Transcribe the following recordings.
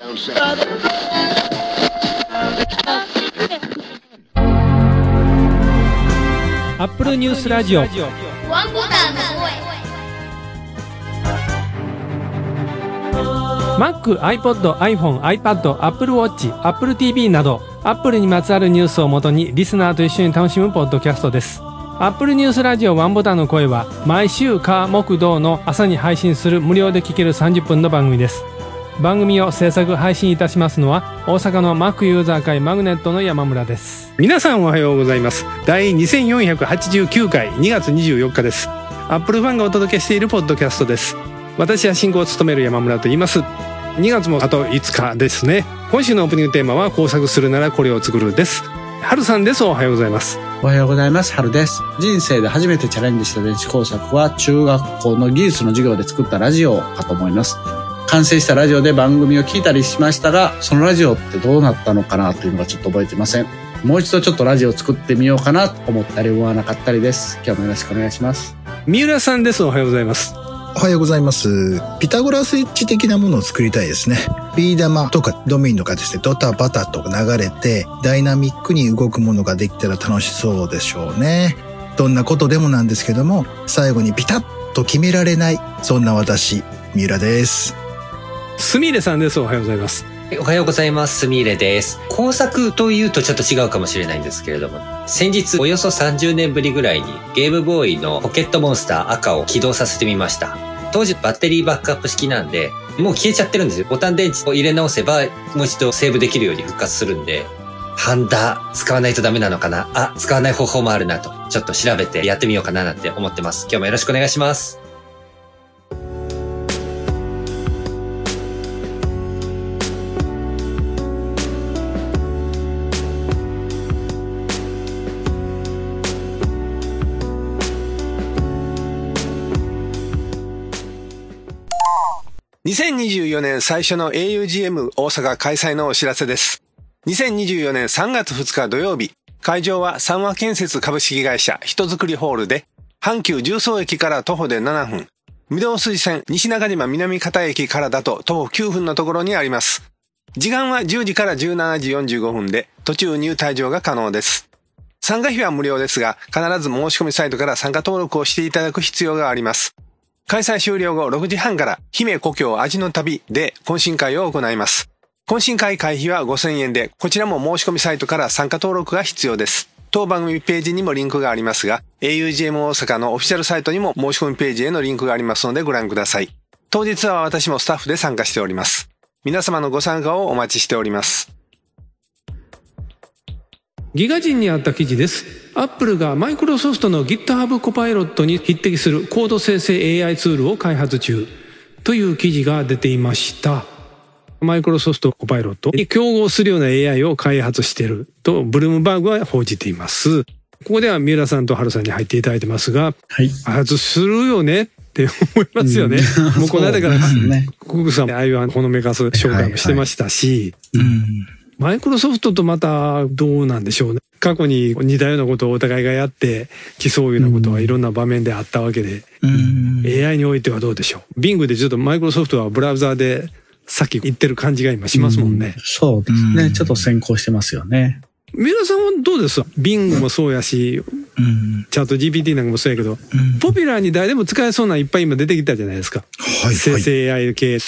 アップルニュースラジオワンボタンの声 Mac、iPod、iPhone、iPad、Apple Watch、Apple TV など Apple にまつわるニュースをもとにリスナーと一緒に楽しむポッドキャストです。Apple ニュースラジオワンボタンの声は毎週火木土の朝に配信する無料で聴ける30分の番組です。番組を制作配信いたしますのは大阪の Mac ユーザー会マグネットの山村です。皆さんおはようございます。第2489回2月24日です。Apple ファンがお届けしているポッドキャストです。私は進行を務める山村と言います。2月もあと5日ですね今週のオープニングテーマは工作するならこれを作るです春さんですおはようございますおはようございます。春です。人生で初めてチャレンジした電子工作は中学校の技術の授業で作ったラジオかと思います。完成したラジオで番組を聞いたりしましたが、そのラジオってどうなったのかなというのがちょっと覚えてません。もう一度ちょっとラジオを作ってみようかなと思ったり思わなかったりです。今日もよろしくお願いします。三浦さんですおはようございますおはようございます。ピタゴラスイッチ的なものを作りたいですね。ビー玉とかドミノがですね、ドタバタと流れて、ダイナミックに動くものができたら楽しそうでしょうね。どんなことでもなんですけども、最後にピタッと決められない、そんな私、三浦です。すみれさんですおはようございますおはようございます。すみれです。工作というとちょっと違うかもしれないんですけれども、先日およそ30年ぶりぐらいにゲームボーイのポケットモンスター赤を起動させてみました。当時バッテリーバックアップ式なんで、もう消えちゃってるんですよ。ボタン電池を入れ直せば、もう一度セーブできるように復活するんで、ハンダ使わないとダメなのかな？あ、使わない方法もあるなと、ちょっと調べてやってみようかななんて思ってます。今日もよろしくお願いします。2024年最初の augm 大阪開催のお知らせです。2024年3月2日土曜日、会場は三和建設株式会社人づくりホールで、阪急重曹駅から徒歩で7分、御堂筋線西中島南方駅からだと徒歩9分のところにあります。時間は10時から17時45分で、途中入退場が可能です。参加費は無料ですが、必ず申し込みサイトから参加登録をしていただく必要があります。開催終了後6時半から姫故郷味の旅で懇親会を行います。懇親会会費は5000円で、こちらも申し込みサイトから参加登録が必要です。当番組ページにもリンクがありますが、augm 大阪のオフィシャルサイトにも申し込みページへのリンクがありますのでご覧ください。当日は私もスタッフで参加しております。皆様のご参加をお待ちしております。ギガ人にあった記事です。アップルがマイクロソフトの GitHub コパイロットに匹敵するコード生成 AI ツールを開発中。という記事が出ていました。マイクロソフトコパイロットに競合するような AI を開発している。とブルームバーグは報じています。ここでは三浦さんと春さんに入っていただいてますがはい。開発するよねって思いますよね。もうこの間から、ね。コグさん、ああいうほのめかす紹介もしてましたし、うん。マイクロソフトとまたどうなんでしょうね。過去に似たようなことをお互いがやって競うようなことはいろんな場面であったわけで、うん。AI においてはどうでしょう。Bing でちょっとマイクロソフトはブラウザーでさっき言ってる感じが今しますもんね。そうですね。うんちょっと先行してますよね。三浦さんはどうです ?Bing もそうやし、うん。チャット GPT なんかもそうやけど、うんポピュラーに誰でも使えそうないっぱい今出てきたじゃないですか。はい、はい。生成 AI 系。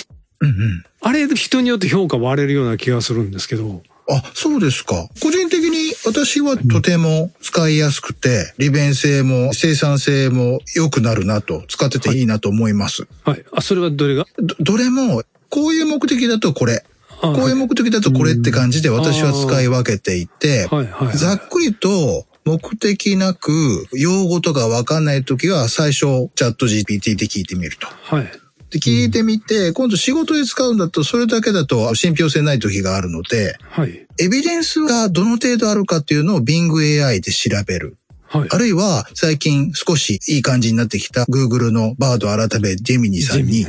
うんうん。あれ人によって評価割れるような気がするんですけど。あ、そうですか。個人的に私はとても使いやすくて、利便性も生産性も良くなるなと、使ってていいなと思います。はい。あ、それはどれが？どどれも、こういう目的だとこれ、あこういう目的だとこれって感じで私は使い分けていて、はいはいはい。ざっくりと目的なく用語とかわかんないときは最初チャット GPT で聞いてみると。はい。で、聞いてみて、今度仕事で使うんだとそれだけだと信憑性ない時があるので、はい。エビデンスがどの程度あるかっていうのを Bing AI で調べる。はい。あるいは最近少しいい感じになってきた Google のバード改めジェミニさんに。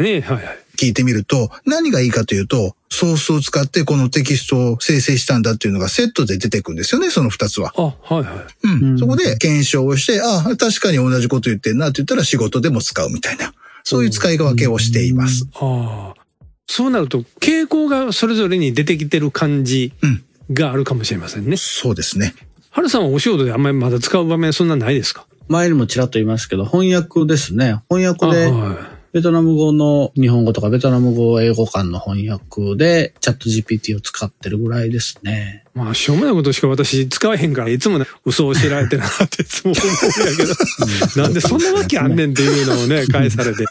聞いてみると、何がいいかというと、ソースを使ってこのテキストを生成したんだっていうのがセットで出てくるんですよね、その二つは。あ、はいはい。うん。うんそこで検証をして、あ確かに同じこと言ってんなって言ったら仕事でも使うみたいな。そういう使い分けをしています。ああ。そうなると傾向がそれぞれに出てきてる感じうんがあるかもしれませんね。そうですね。ハルさんはお仕事であんまりまだ使う場面そんなないですか？前にもちらっと言いますけど、翻訳ですね。翻訳で、はベトナム語の日本語とかベトナム語英語間の翻訳でチャット GPT を使ってるぐらいですね。い。まあ、しょうもないことしか私使えへんから、いつもね、嘘を知られてるなっていつも思うんやけど、なんでそんなわけあんねんっていうのをね、返されて。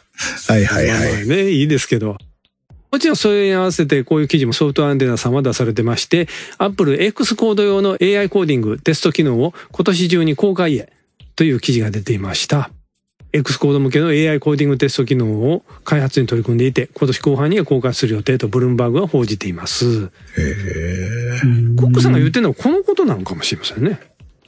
はいはいはい。あね、いいですけど。もちろんそれに合わせてこういう記事もソフトアンテナ様出されてまして、Apple X コード用の AI コーディングテスト機能を今年中に公開へという記事が出ていました。X コード向けの AI コーディングテスト機能を開発に取り組んでいて、今年後半には公開する予定とブルームバーグは報じています。へコックさんが言ってるのはこのことなのかもしれませんね。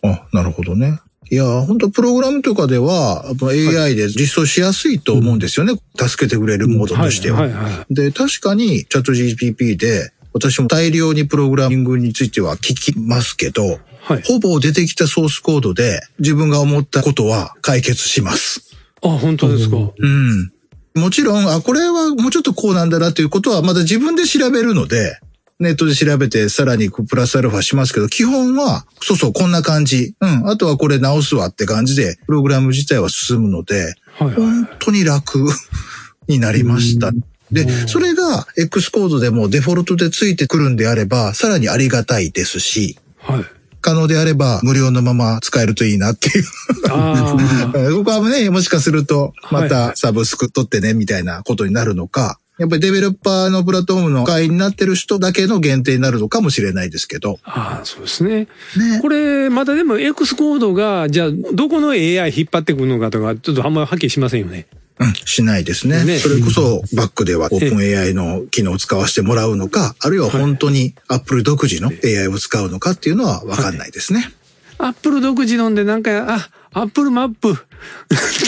え。あ、なるほどね。いや、本当プログラムとかでは、AI で実装しやすいと思うんですよね。助けてくれるモードとしては。はいはいはい。で、確かにチャット GPP で、私も大量にプログラミングについては聞きますけど、はい。ほぼ出てきたソースコードで自分が思ったことは解決します。あ、本当ですか？うん。もちろん、あ、これはもうちょっとこうなんだなということはまだ自分で調べるので、ネットで調べてさらにプラスアルファしますけど、基本は、そうそう、こんな感じ。うん。あとはこれ直すわって感じで、プログラム自体は進むので、はいはい。本当に楽 になりました。で、それが X コードでもデフォルトでついてくるんであれば、さらにありがたいですし、はい。可能であれば無料のまま使えるといいなっていう。ああ。ここはね、もしかすると、またサブスク取ってね、みたいなことになるのか、やっぱりデベロッパーのプラットフォームの会員になってる人だけの限定になるのかもしれないですけど。ああ、そうですね。ね。これ、またでも X コードが、じゃあ、どこの AI 引っ張ってくるのかとか、ちょっとあんまりはっきりしませんよね。うん、しないですね。ねそれこそバックでは OpenAI の機能を使わせてもらうのか、あるいは本当に Apple 独自の AI を使うのかっていうのはわかんないですね。 Apple 独自のんで、なんか、あ、 Apple Map っ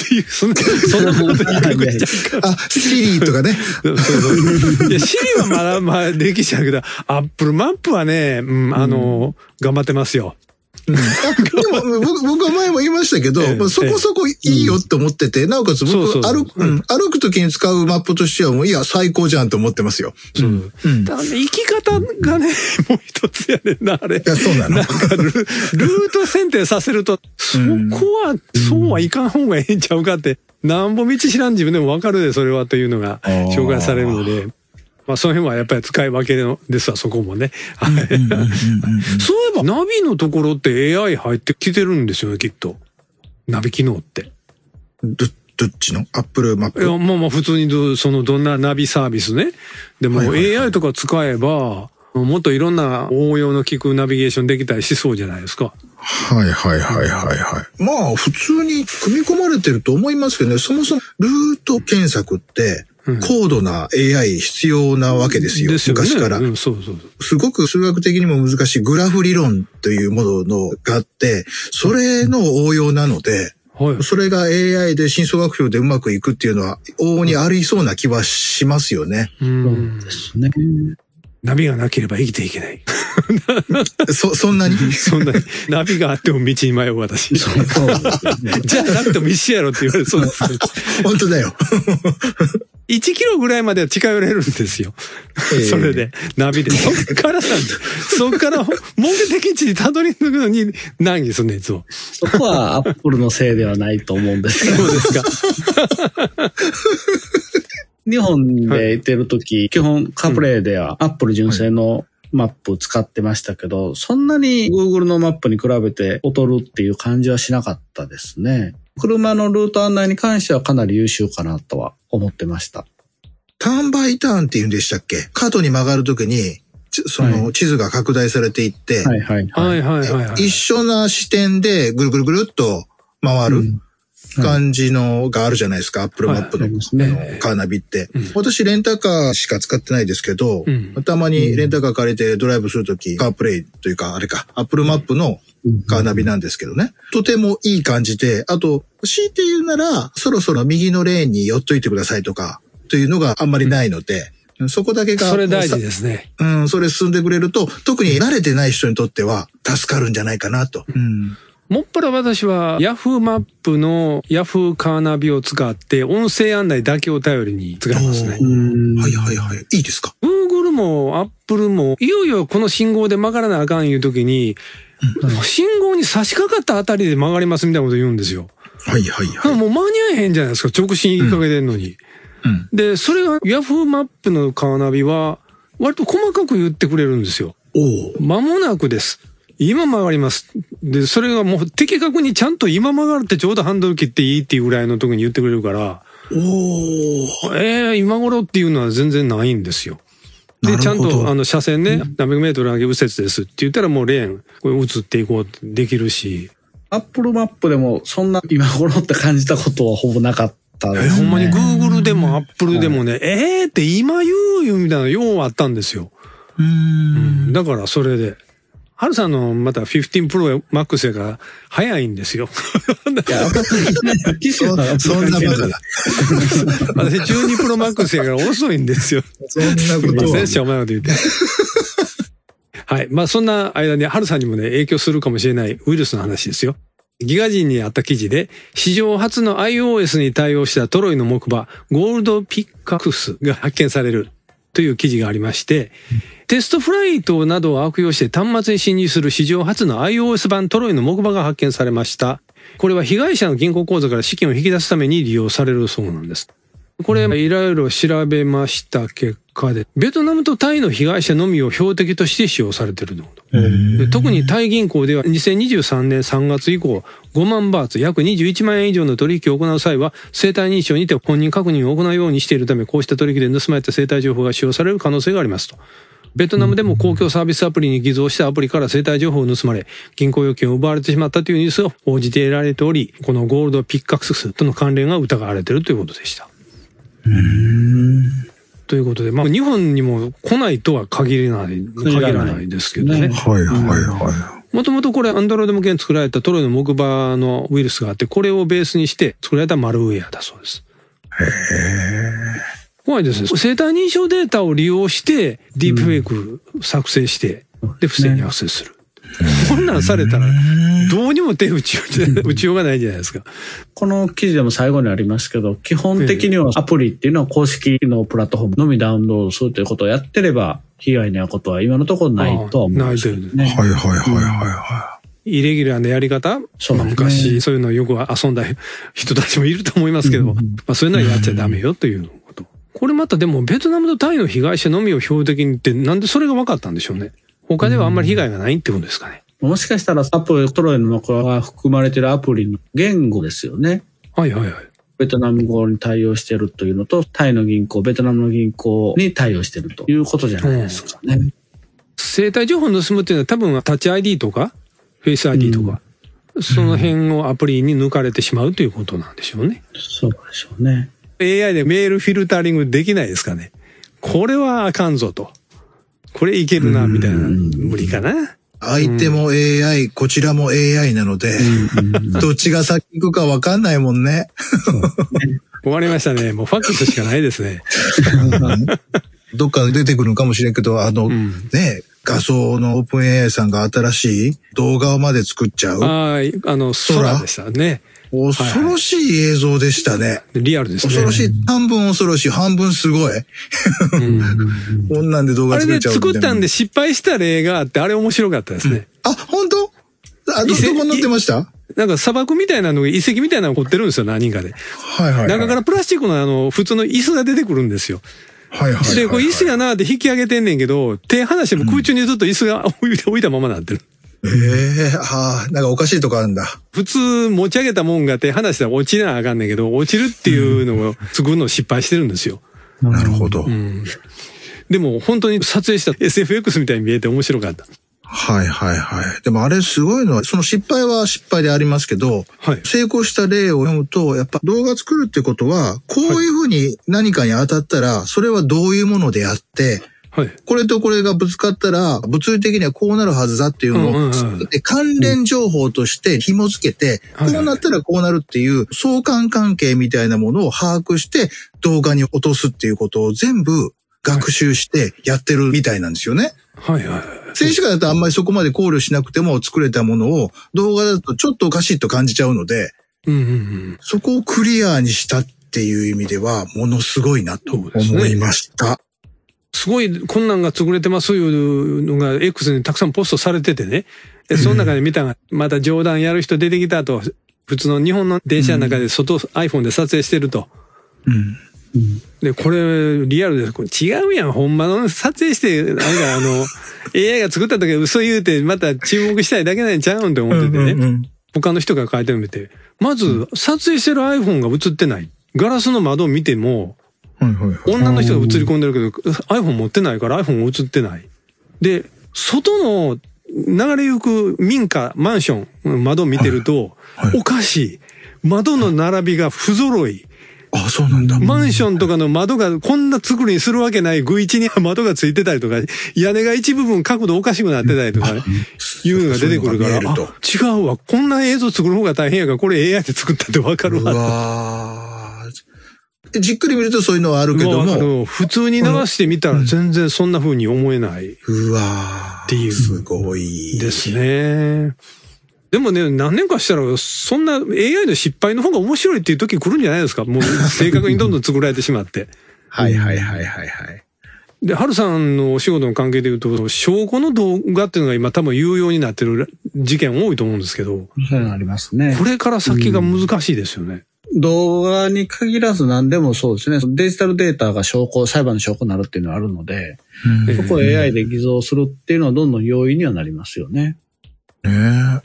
ていう、そんな、そんなこと言いかけちゃうか。あ、 Siri とかね。そうそう。いや、 Siri はまだ、まあ、できちゃうけど、 Apple Map はね、うん、あの、頑張ってますよ。うん。あでも僕僕は前も言いましたけど、ええまあそこそこいいよって思ってて、なおかつ僕歩く、うん。歩く時に使うマップとしてはもういや、最高じゃんと思ってますよ。そう。うん。ただね、生き方がね、もう一つやねんな、あれ。いや、そうなの。なん。かル、ルート選定させると、そこは、そうはいかん方がええんちゃうかって、なんぼ道知らん自分でもわかるで、それはというのが紹介されるので、まあその辺はやっぱり使い分けのですわ、そこもね。はい。そういえば、ナビのところって AI 入ってきてるんですよね、きっと。ナビ機能って。ど、どっちの？アップルマップいや、まあまあ普通にど、そのどんなナビサービスね。でも AI とか使えば、もっといろんな応用の効くナビゲーションできたりしそうじゃないですか。はいはいはいはいはい。まあ、普通に組み込まれてると思いますけどね、そもそもルート検索って、うん高度な AI 必要なわけですよ。ですよね。昔から。うん、そうそうそう。すごく数学的にも難しいグラフ理論というもののがあって、それの応用なので、はい。それが AI で深層学習でうまくいくっていうのは、往々にありそうな気はしますよね。うん。ですね。ナビがなければ生きていけない。そ、そんなに？そんなに、ナビがあっても道に迷う私。じゃあなくても一緒やろって言われそうです。本当だよ。1キロぐらいまでは近寄れるんですよ。ええそれで、ナビで。そっからなんだ。そっから目的地にたどり着くのに難儀すんねん、いつも。そこはアップルのせいではないと思うんですけど。そうですか。日本で行ってる時、基本カプレイではアップル純正のマップ使ってましたけど、そんなに Google のマップに比べて劣るっていう感じはしなかったですね。車のルート案内に関してはかなり優秀かなとは思ってました。ターンバイターンって言うんでしたっけ？角に曲がるときに、ちその地図が拡大されていって、はいはいはいはいはいはい。一緒な視点でぐるぐるぐるっと回るうん感じのがあるじゃないですか、アップルマップの,、のカーナビって、うん。私レンタカーしか使ってないですけど、うん。たまにレンタカー借りてドライブするとき、カープレイというか、あれか、アップルマップのカーナビなんですけどね。とてもいい感じで、あと、強いて言うなら、そろそろ右のレーンに寄っといてくださいとか、というのがあんまりないので、そこだけが、それ大事ですね。うん、それ進んでくれると、特に慣れてない人にとっては助かるんじゃないかなと。うん。もっぱら私は Yahoo マップの Yahoo カーナビを使って音声案内だけを頼りに使いますね。うんはいはいはい。いいですか？Google も Apple も、いよいよこの信号で曲がらなあかんいう時に、信号に差し掛かったあたりで曲がりますみたいなこと言うんですよ。はいはいはい。もう間に合えへんじゃないですか、直進言いかけてんのに。うん。で、それが Yahoo マップのカーナビは、割と細かく言ってくれるんですよ。おお。間もなくです。今曲がります。で、それがもう的確にちゃんと今曲がるってちょうどハンドル切っていいっていうぐらいの時に言ってくれるから、おお。ええ今頃っていうのは全然ないんですよ。で、ちゃんと、あの、車線ね、何百メートル先右折ですって言ったらもうレーン、これ移っていこうってできるし、アップルマップでもそんな今頃って感じたことはほぼなかったです、ね。えほんまに Google でも Apple でもね、ええって今言うよみたいなのようあったんですよ。うーん。だからそれで。ハルさんのまた15 Pro Max やから早いんですよ。いや、機種そはそんなバカだ。私12 Pro Max やから遅いんですよ。そんなことは。しょうもないこと言って。はい。まあそんな間に、ハルさんにもね、影響するかもしれないウイルスの話ですよ。ギガ人にあった記事で、史上初の iOS に対応したトロイの木馬、ゴールドピッカクスが発見されるという記事がありまして、テストフライトなどを悪用して端末に侵入する史上初の iOS 版トロイの木馬が発見されました。これは被害者の銀行口座から資金を引き出すために利用されるそうなんです。これ、いろいろ調べました結果で、ベトナムとタイの被害者のみを標的として使用されていると。で特にタイ銀行では2023年3月以降、5万バーツ、約21万円以上の取引を行う際は、生体認証にて本人確認を行うようにしているため、こうした取引で盗まれた生体情報が使用される可能性がありますと。ベトナムでも公共サービスアプリに偽造したアプリから生体情報を盗まれ、銀行預金を奪われてしまったというニュースを報じて得られており、このゴールドピッカクスとの関連が疑われているということでした。ということで、まあ日本にも来ないとは限らない、限らないですけどね。ねはいはいはもともとこれアンドロイド向けに作られたトロイの木馬のウイルスがあって、これをベースにして作られたマルウェアだそうです。怖いですね。生体認証データを利用して、ディープフェイク作成して、で、不正にアクセスする。こんなんされたら、どうにも手打ち打ちようがないじゃないですか。この記事でも最後にありますけど、基本的にはアプリっていうのは公式のプラットフォームのみダウンロードするということをやってれば、被害に遭うことは今のところないとは思うんですけどないとね。い。はいはいはいはいはイレギュラーなやり方、まあそうですね昔そういうのをよく遊んだ人たちもいると思いますけど、まあそういうのはやっちゃダメよというこれまたでもベトナムとタイの被害者のみを標的にってなんでそれが分かったんでしょうね。他ではあんまり被害がないってことですかね。もしかしたらアプリ、トロイの中が含まれているアプリの言語ですよね。はいはいはい。ベトナム語に対応しているというのと、タイの銀行、ベトナムの銀行に対応しているということじゃないですかね。生体情報を盗むっていうのは多分タッチ ID とか、フェイス ID とか、その辺をアプリに抜かれてしまうということなんでしょうね。そうでしょうね。AI でメールフィルタリングできないですかね。これはあかんぞと。これいけるな、みたいな。無理かな。い。相手も AI、こちらも AI なので、どっちが先行くかわかんないもんね。終わりましたね。もうファックスしかないですね。どっかで出てくるのかもしれんけど、あの、んね、画像のオープン AI さんが新しい動画まで作っちゃう。ああ、あの、空でしたね。恐ろしい映像でしたね。リアルですね。恐ろしい。半分恐ろしい。半分すごい。こんなんで動画あれで作っちゃうみいな作ったんで失敗した例があって、あれ面白かったですね。あ、本当？あ、ど、こ載ってました？なんか砂漠みたいなのが遺跡みたいなのが凝ってるんですよ、何人かで。はいはいはい。中からプラスチックのあの、普通の椅子が出てくるんですよ。はいはいはいはい。で、これ椅子やなって引き上げてんねんけど、手離しても空中にずっと椅子が 置いたままになってる。ええああ、なんかおかしいとこあるんだ。普通持ち上げたもんが手離したら落ちなあかんねんけど、落ちるっていうのを作るのを失敗してるんですよ。なるほど。でも本当に撮影した SFX みたいに見えて面白かった。はいはいはい。でもあれすごいのは、その失敗は失敗でありますけど、はい成功した例を読むと、やっぱ動画作るってことは、こういうふうに何かに当たったら、それはどういうものであって、はい。これとこれがぶつかったら、物理的にはこうなるはずだっていうのを関連情報として紐付けて、はいはいこうなったらこうなるっていう相関関係みたいなものを把握して、動画に落とすっていうことを全部学習してやってるみたいなんですよね。はいはい。静止画だとあんまりそこまで考慮しなくても作れたものを動画だとちょっとおかしいと感じちゃうので、うんうんうん。そこをクリアにしたっていう意味では、ものすごいなと思いました。すごい、こんなんが作れてますいうのが X にたくさんポストされててね。で、その中で見たが、また冗談やる人出てきたと、普通の日本の電車の中で外、iPhone で撮影してると。うん。で、これ、リアルです。これ違うやん。ほんまの撮影して、なんかあの、AI が作った時は嘘言うて、また注目したいだけなんちゃうんって思っててね。うんうん他の人が書いてるの見て、まず、撮影してる iPhone が映ってない。ガラスの窓を見ても。女の人が映り込んでるけど、iPhone 持ってないから iPhone 映ってない。で、外の流れゆく民家、マンション、窓を見てると、はいおかしい。窓の並びが不揃い。あ、そうなんだ。マンションとかの窓がこんな作りにするわけない具一には窓がついてたりとか、屋根が一部分角度おかしくなってたりとか、いうのが出てくるから、違うわ。こんな映像作る方が大変やから、これ AI で作ったってわかるうわ。じっくり見るとそういうのはあるけどもも、の普通に流してみたら全然そんな風に思えないうわーっていうすごい。ですね。でもね、何年かしたら、そんな AI の失敗の方が面白いっていう時来るんじゃないですか？もう正確にどんどん作られてしまって。はいはいはいはいはい。で、ハルさんのお仕事の関係で言うと、証拠の動画っていうのが今多分有用になってる事件多いと思うんですけど、そういうのありますねこ。れから先が難しいですよね。動画に限らず何でもそうですね。デジタルデータが証拠、裁判の証拠になるっていうのはあるので、えそこを AI で偽造するっていうのはどんどん容易にはなりますよね。ね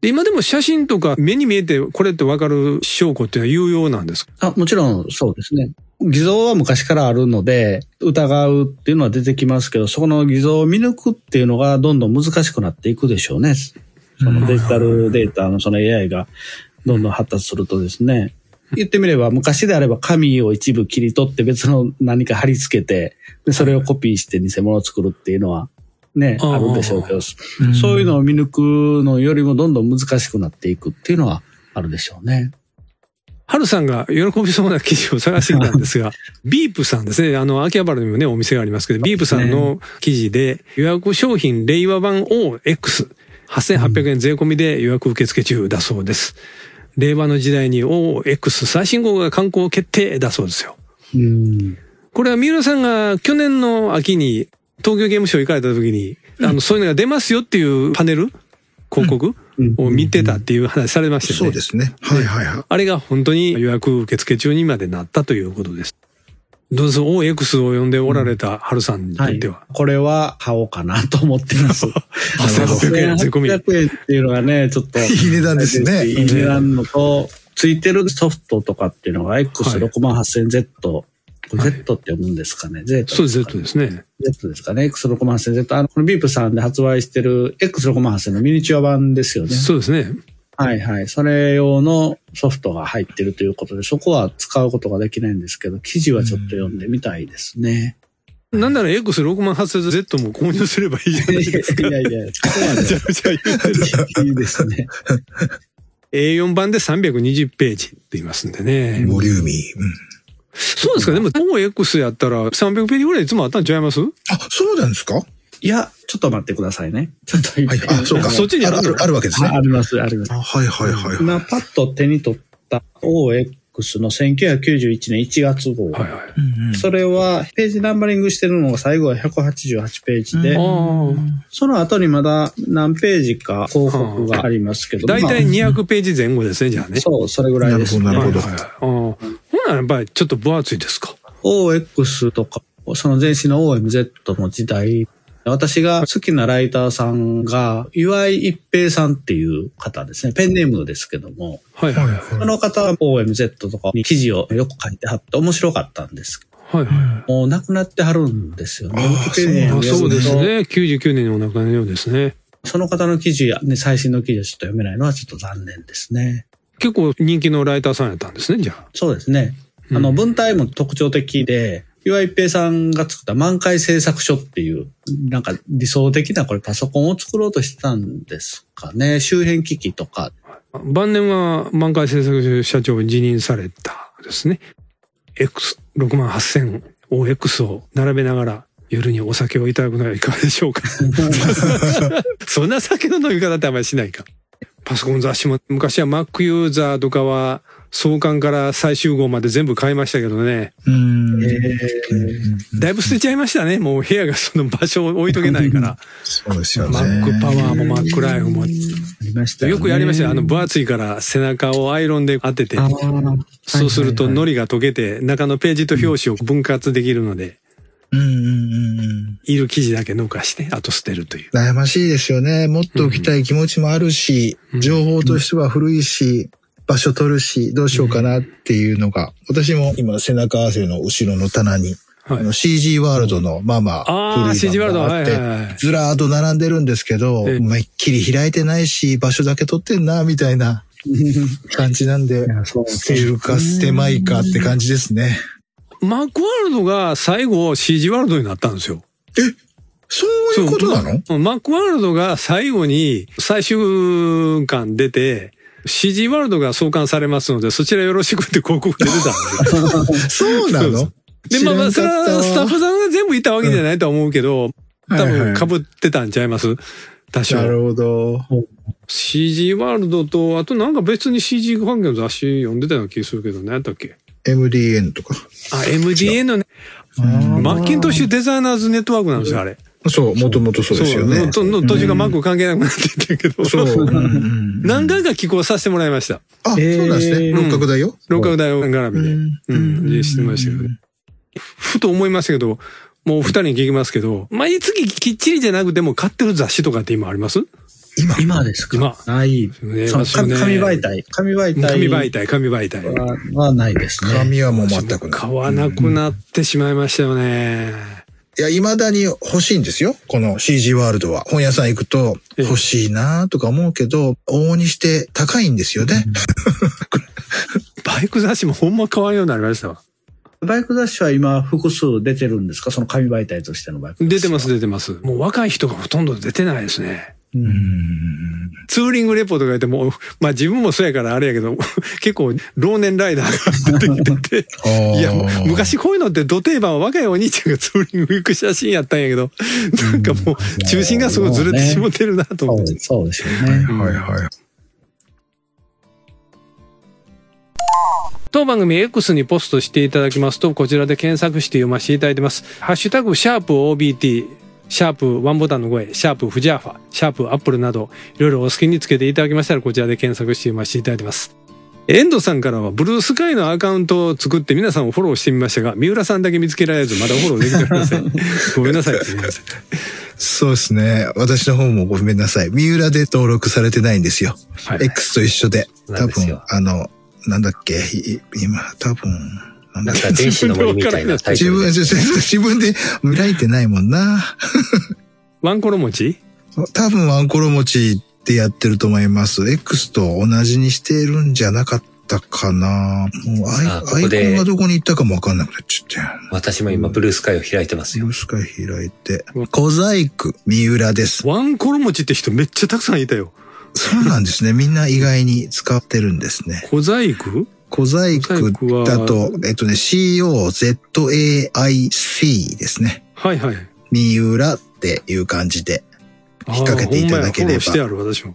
で今でも写真とか目に見えてこれってわかる証拠っていうのは有用なんですか？あ、もちろんそうですね。偽造は昔からあるので、疑うっていうのは出てきますけど、そこの偽造を見抜くっていうのがどんどん難しくなっていくでしょうね。そのデジタルデータのその AI がどんどん発達するとですね。言ってみれば、昔であれば紙を一部切り取って別の何か貼り付けて、でそれをコピーして偽物を作るっていうのはね、あるでしょうけど、うんそういうのを見抜くのよりもどんどん難しくなっていくっていうのはあるでしょうね。ハルさんが喜びそうな記事を探してきたんですが、ビープさんですね。あの、秋葉原にもね、お店がありますけど、ビープさんの記事で、予約商品令和版 OX、8800円税込みで予約受付中だそうです。令和の時代に OX 最新号が観光決定だそうですよ。うん。これは三浦さんが去年の秋に東京ゲームショウ行かれた時に、あの、そういうのが出ますよっていうパネル広告を見てたっていう話されましたよね。そうですね。はいはいはい。あれが本当に予約受付中にまでなったということです。どうです ?OX を呼んでおられた春さんにとはいっては。。これは買おうかなと思ってます。8800円税込み。8800円っていうのがね、ちょっと。いい値段ですねいい値段のと、ついてるソフトとかっていうのが X68000Z、これ Z って読むんですかね。Z そうです、Z ですね。Z ですかね。X68000Z。あの、このビープさんで発売してる X68000 のミニチュア版ですよね。そうですね。はいはい。それ用のソフトが入ってるということで、そこは使うことができないんですけど、記事はちょっと読んでみたいですね。なんなら X68000Z も購入すればいいじゃないですか。いやいや、そこまでめちゃめちゃ言ってる。いいですね。A4 版で320ページって言いますんでね。ボリューミー。うんそうですか。でも OX やったら300ページぐらいいつもあったんちゃいます？あ、そうなんですか？はいや、ちょっっと待ってくださいね。ちょっと今い。あ、そうか。そっちにあるある、わけですね。ああります、あります。あはいはいはいはい。今、パッと手に取った OX の1991年1月号。はいはい。うんうんそれは、ページナンバリングしてるのが最後は188ページで、ああ。その後にまだ何ページか広告がありますけど、だいたいま200ページ前後ですね、じゃあね。あそう、それぐらいです、ね。なるほどはいはいはい。ああ。ほなやっぱりちょっと分厚いですか？OX とか、その前身の OMZ の時代、私が好きなライターさんが、岩井一平さんっていう方ですね。ペンネームですけども、はいはいはい。その方は OMZ とかに記事をよく書いてはって面白かったんです。はいはい。もう亡くなってはるんですよね。あそうですね。99年にお亡くなりのようですね。その方の記事や、ね、最新の記事をちょっと読めないのはちょっと残念ですね。結構人気のライターさんやったんですね、じゃあ。そうですね。あの、うん文体も特徴的で、岩井一平さんが作った満開製作所っていう、なんか理想的なこれパソコンを作ろうとしてたんですかね。周辺機器とか。晩年は満開製作社長を辞任されたですね。X68000 OX を並べながら、夜にお酒をいただくのはいかがでしょうか そんな酒の飲み方ってあんまりしないか。パソコン雑誌も昔は Mac ユーザーとかは創刊から最終号まで全部買いましたけどね。うん。だいぶ捨てちゃいましたね。もう部屋がその場所を置いとけないから。そうですよね。Mac パワーも Mac ライフも。ありましたよ、ね。よくやりましたよ。あの分厚いから背中をアイロンで当てて。そうすると糊が溶けて中のページと表紙を分割できるので、うんうんうんうん。いる記事だけ抜かして、あと捨てるという。悩ましいですよね。もっと置きたい気持ちもあるし、うん情報としては古いし、場所取るし、どうしようかなっていうのが、私も今背中合わせの後ろの棚に、はいあの CG ワールドのまあまあ、古い CG ワールド、あって。ずらーっと並んでるんですけど、ええめっきり開いてないし、場所だけ取ってんな、みたいな感じなんで捨てるか捨てまいかって感じですね。マックワールドが最後 CG ワールドになったんですよ。そういうことなの？マックワールドが最後に最終巻出て、CG ワールドが創刊されますので、そちらよろしくって広告出てたんですよ。そうなの？で、まあまあ、それはスタッフさんが全部いたわけじゃないとは思うけど、多分はいはい被ってたんちゃいます？多少。なるほど。CG ワールドと、あとなんか別に CG 関係の雑誌読んでたような気するけど、何やったっけ？MDN とか。あ、MDN のね、マッキントッシュデザイナーズネットワークなんですよ、あれ。そう、もともとそうですよね。そうのの途中がマック関係なくなっていったけど、そう。何回か寄稿させてもらいました。あ、そうなんですね。えー六角だよ。六角大絡みで。うんうん、してましたけどね。ふと思いましたけど、もう二人に聞きますけど、毎月きっちりじゃなくても買ってる雑誌とかって今あります？今、今ですか？今ない。ねその紙紙媒体。紙媒体。紙媒体、紙媒体。ははないですね。紙はもう全くない。買わなくなってしまいましたよね。いや、未だに欲しいんですよ。この CG ワールドは。本屋さん行くとええ欲しいなとか思うけど、往々にして高いんですよね。バイク雑誌もほんま買わんようになりましたわ。バイク雑誌は今複数出てるんですか？その紙媒体としてのバイク雑誌出てます、出てます。もう若い人がほとんど出てないですね。う。うんん。ツーリングレポートがいても、まあ自分もそうやからあれやけど、結構老年ライダーが出てきてて、いや、昔こういうのって土定番は若いお兄ちゃんがツーリング行く写真やったんやけど、なんかもう中心がすごいずれてしもてるなと思って。そうそうですよね。はいはい。当番組 X にポストしていただきますと、こちらで検索して読ませていただいてます。ハッシュタグ、シャープ OBT、シャープワンボタンの声、シャープフジャーファ、シャープアップルなど、いろいろお好きにつけていただきましたら、こちらで検索して読ませていただいてます。エンドさんからは、ブルースカイのアカウントを作って皆さんをフォローしてみましたが、三浦さんだけ見つけられず、まだフォローできておりません。ごめんなさい。すみません。そうですね。私の方もごめんなさい。三浦で登録されてないんですよ。はい X と一緒で。多分あの、なんだっけ、い今、多分、なんか電子の森みたいなタイト自分、ルで。自分自分で開いてないもんな。ワンコロ餅多分ワンコロ餅でやってると思います。X と同じにしてるんじゃなかったかな。もうアイあこアイコンがどこに行ったかもわかんなくなっちゃって。私も今ブルースカイを開いてますよ。ブルースカイ開いて。小細工、三浦です。ワンコロ餅って人めっちゃたくさんいたよ。そうなんですね。みんな意外に使ってるんですね。小細工？小細工だと、えっとね、COZAIC ですね。はいはい。三浦っていう感じで。引っ掛けていただければしてある、私も。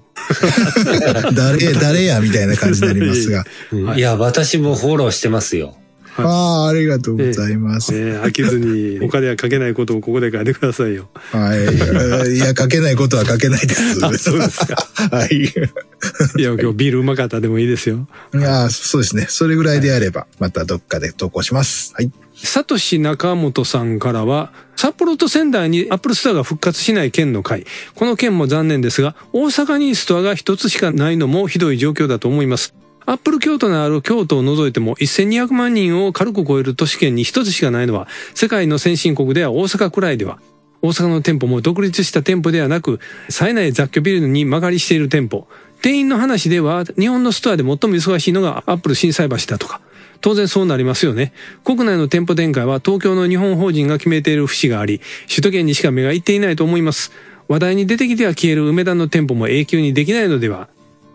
誰、誰やみたいな感じになりますが。はいいや、私もフォローしてますよ。はいああ、ありがとうございます。ねえ飽きずにお金はかけないことをここで書いてくださいよ。はい。いや、書けないことは書けないです。あそうですか。はい。いや、今日ビールうまかったでもいいですよ。いや、そうですね。それぐらいであれば、またどっかで投稿します。はい。サトシ中本さんからは、札幌と仙台にアップルストアが復活しない件の回。この件も残念ですが、大阪にストアが一つしかないのもひどい状況だと思います。アップル京都のある京都を除いても1200万人を軽く超える都市圏に一つしかないのは、世界の先進国では大阪くらいでは、大阪の店舗も独立した店舗ではなく、冴えない雑居ビルに曲がりしている店舗。店員の話では、日本のストアで最も忙しいのがアップル心斎橋だとか。当然そうなりますよね。国内の店舗展開は東京の日本法人が決めている節があり、首都圏にしか目が行っていないと思います。話題に出てきては消える梅田の店舗も永久にできないのでは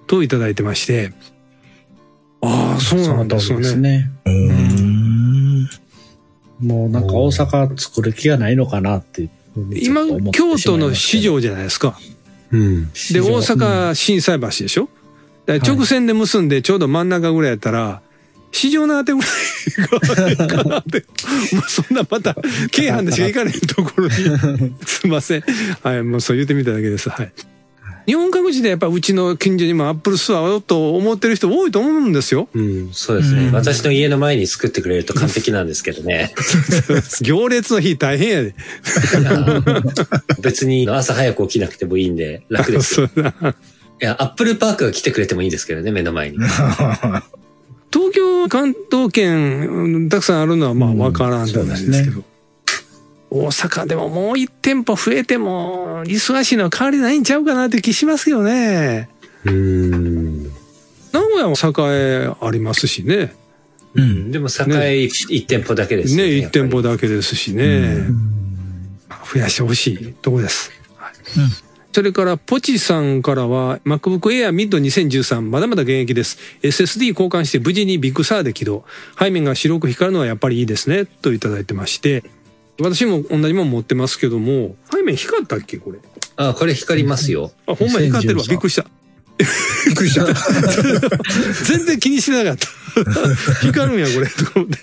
といただいてまして。ああ、そうなんですよね。ね。うーん。もうなんか大阪作る気がないのかなって。今、京都の四条じゃないですか。うん。で、大阪心斎橋でしょ？直線で結んでちょうど真ん中ぐらいやったら、市場の当てぐらいがかなって。もうそんなまた、京阪でしか行かれへんところに。すいません。はい、もうそう言ってみただけです。はい。日本各地でやっぱうちの近所にもアップルストアをと思ってる人多いと思うんですよ。うん、そうですね。私の家の前に作ってくれると完璧なんですけどね。行列の日大変やで。別に朝早く起きなくてもいいんで楽です いや、アップルパークが来てくれてもいいですけどね、目の前に。東京、関東圏、うんたくさんあるのはまあわからんじゃないですけど。大阪でももう一店舗増えても、忙しいのは変わりないんちゃうかなって気しますよね。うーん。名古屋も栄ありますしね。うん。でも、栄一店舗だけですよね、ね。一店舗だ。だけですしね。増やしてほしいとこです。はいそれから、ポチさんからは、MacBook Air Mid 2013、まだまだ現役です。SSD 交換して無事にビッグサーで起動。背面が白く光るのはやっぱりいいですね。といただいてまして。私も同じもん持ってますけども、背面光ったっけ？これ。あ、これ光りますよ。あ、ほんまに光ってるわ。2013びっくりした。びっくりした。全然気にしてなかった。光るんや、これ。と思って。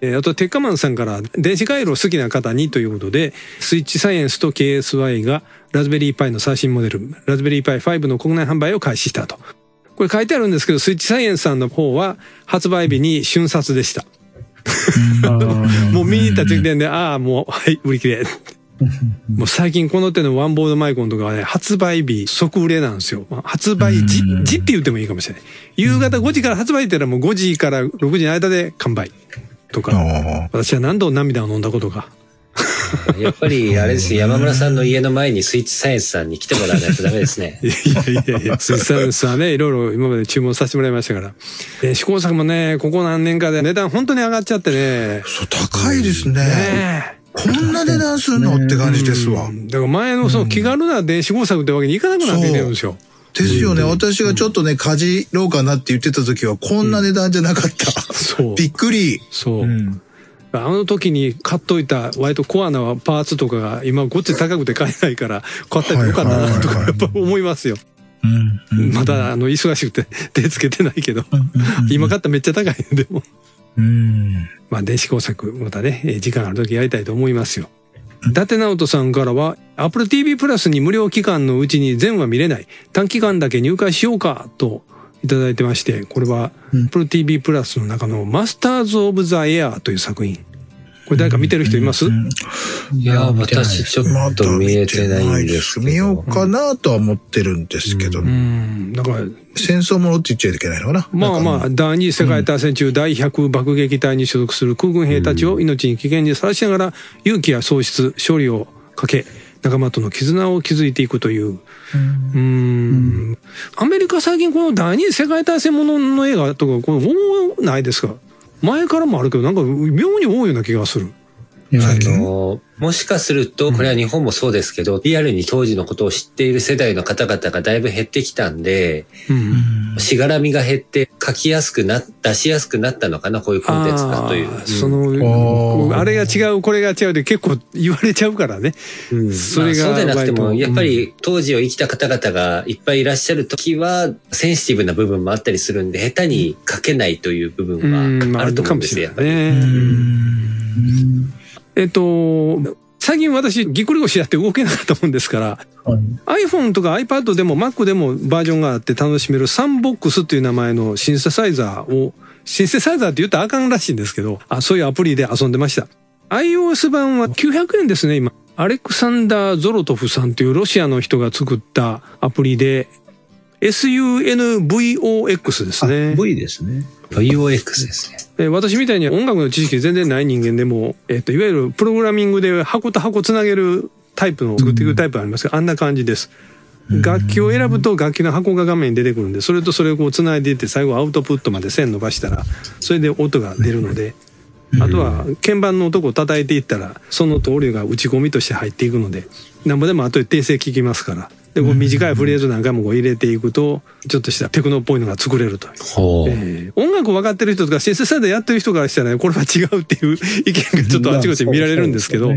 えーあと、テッカマンさんから、電子回路好きな方にということで、スイッチサイエンスと KSY がラズベリーパイの最新モデル、ラズベリーパイ5の国内販売を開始したと。これ書いてあるんですけど、スイッチサイエンスさんの方は発売日に瞬殺でした。もう見に行った直前で、ああ、もう、はい、売り切れ。もう最近この手のワンボードマイコンとかはね、発売日即売れなんですよ。まあ発売時、時って言ってもいいかもしれない。夕方5時から発売って言ったらもう5時から6時の間で完売とか。あ私は何度涙を飲んだことか。やっぱり、あれですよ、山村さんの家の前にスイッチサイエンスさんに来てもらわないとダメですね。いやいやいやいや、スイッチサイエンスはね、いろいろ今まで注文させてもらいましたから。で試行錯もね、ここ何年かで値段本当に上がっちゃってね。そう、高いですね。ねえこんな値段するの？って感じですわう。んだから前のその気軽な電子工作ってわけにいかなくなってきてるんですよ。ですよね。私がちょっとね、かじろうかなって言ってた時は、こんな値段じゃなかった。そう。びっくり。そう。うんあの時に買っといた割とコアなパーツとかが今こっち高くて買えないから買ったらよかったなとかやっぱ思いますよ。まだあの忙しくて手つけてないけど、今買ったらめっちゃ高いんでも。うん。まあ電子工作またね、えー時間ある時やりたいと思いますよ。伊達直人さんからは、Apple TV プラスに無料期間のうちに全話見れない。短期間だけ入会しようか、といただいてまして、これは Apple TV プラスの中のマスターズ・オブ・ザ・エアーという作品。これ誰か見てる人います、いや、私ちょっと見えてないんですけど。見ようかなとは思ってるんですけど、うん。だから、戦争ものって言っちゃいけないのかな？まあまあ、第二次世界大戦中、第100爆撃隊に所属する空軍兵たちを命に危険にさらしながら、勇気や喪失、勝利をかけ、仲間との絆を築いていくという。うーん。アメリカ最近この第二次世界大戦ものの映画とか、これ多ないですか？前からもあるけど、なんか妙に多いような気がする。あの、もしかすると、これは日本もそうですけど、リアルに当時のことを知っている世代の方々がだいぶ減ってきたんで、うん。しがらみが減って書きやすくな、出しやすくなったのかな、こういうコンテンツがという。その、あれが違う、これが違うで結構言われちゃうからね。うんそれがまあそうでなくても、やっぱり当時を生きた方々がいっぱいいらっしゃる時は、センシティブな部分もあったりするんで、下手に書けないという部うん、分はあると思うんですよ、やっぱり。ね。えっと、最近私、ぎっくり腰やって動けなかったもんですから、iPhone とか iPad でも Mac でもバージョンがあって楽しめるサンボックスっていう名前のシンセサイザーを、シンセサイザーって言ったらあかんらしいんですけど、あそういうアプリで遊んでました。iOS 版は900円ですね、今。アレクサンダー・ゾロトフさんというロシアの人が作ったアプリで、SUNVOX ですね。V ですね。VOX ですね。えー私みたいに音楽の知識全然ない人間でも、えっ、と、いわゆるプログラミングで箱と箱つなげるタイプの作っていくタイプありますが、あんな感じです。楽器を選ぶと楽器の箱が画面に出てくるんで、それとそれをこう繋いでいって最後アウトプットまで線伸ばしたら、それで音が出るので、あとは鍵盤のとこ叩いていったらその通りが打ち込みとして入っていくのでなんぼでも後で訂正聞きますから。でこう短いフレーズなんかもこう入れていくとちょっとしたテクノっぽいのが作れるという。えー音楽分かってる人とかシンセサイザーやってる人からしたらねこれは違うっていう意見がちょっとあちこち見られるんですけど、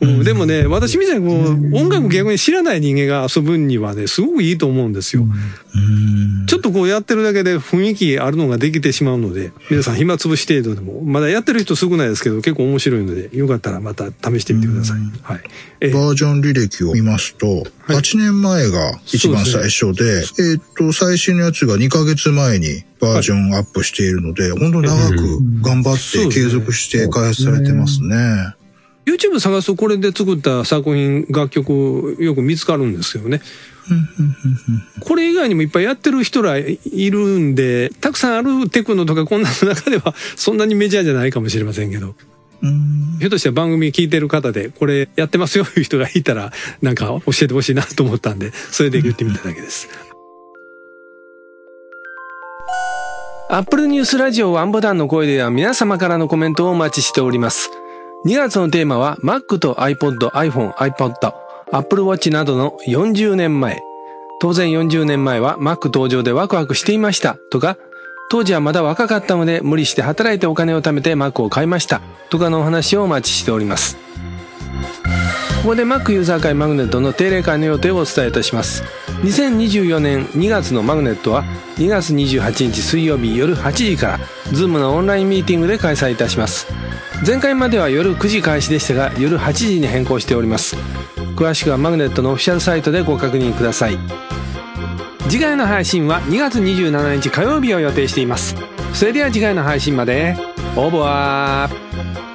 ううん。でもね私みたいにこう音楽逆に知らない人間が遊ぶにはねすごくいいと思うんですよ。うん。ちょっとこうやってるだけで雰囲気あるのができてしまうので皆さん暇つぶし程度でもまだやってる人少ないですけど結構面白いのでよかったらまた試してみてください。はい。えー。バージョン履歴を見ますと、8年前が一番最初で、えーっと、最新のやつが2ヶ月前にバージョンアップしているので、本当に長く頑張って継続して開発されてますね。YouTube 探すとこれで作った作品楽曲よく見つかるんですよね。これ以外にもいっぱいやってる人らいるんでたくさんあるテクノとかこんなの中ではそんなにメジャーじゃないかもしれませんけどうんひょっとして番組聞いてる方でこれやってますよいう人がいたらなんか教えてほしいなと思ったんでそれで言ってみただけです。アップルニュースラジオワンボタンの声では皆様からのコメントをお待ちしております。2月のテーマは Mac と iPod、iPhone、iPod、Apple Watch などの40年前。当然40年前は Mac 登場でワクワクしていましたとか、当時はまだ若かったので無理して働いてお金を貯めて Mac を買いましたとかのお話をお待ちしております。ここで Mac ユーザー会マグネットの定例会の予定をお伝えいたします。2024年2月のマグネットは2月28日水曜日夜8時から Zoom のオンラインミーティングで開催いたします。前回までは夜9時開始でしたが夜8時に変更しております。詳しくはマグネットのオフィシャルサイトでご確認ください。次回の配信は2月27日火曜日を予定しています。それでは次回の配信まで。オーバー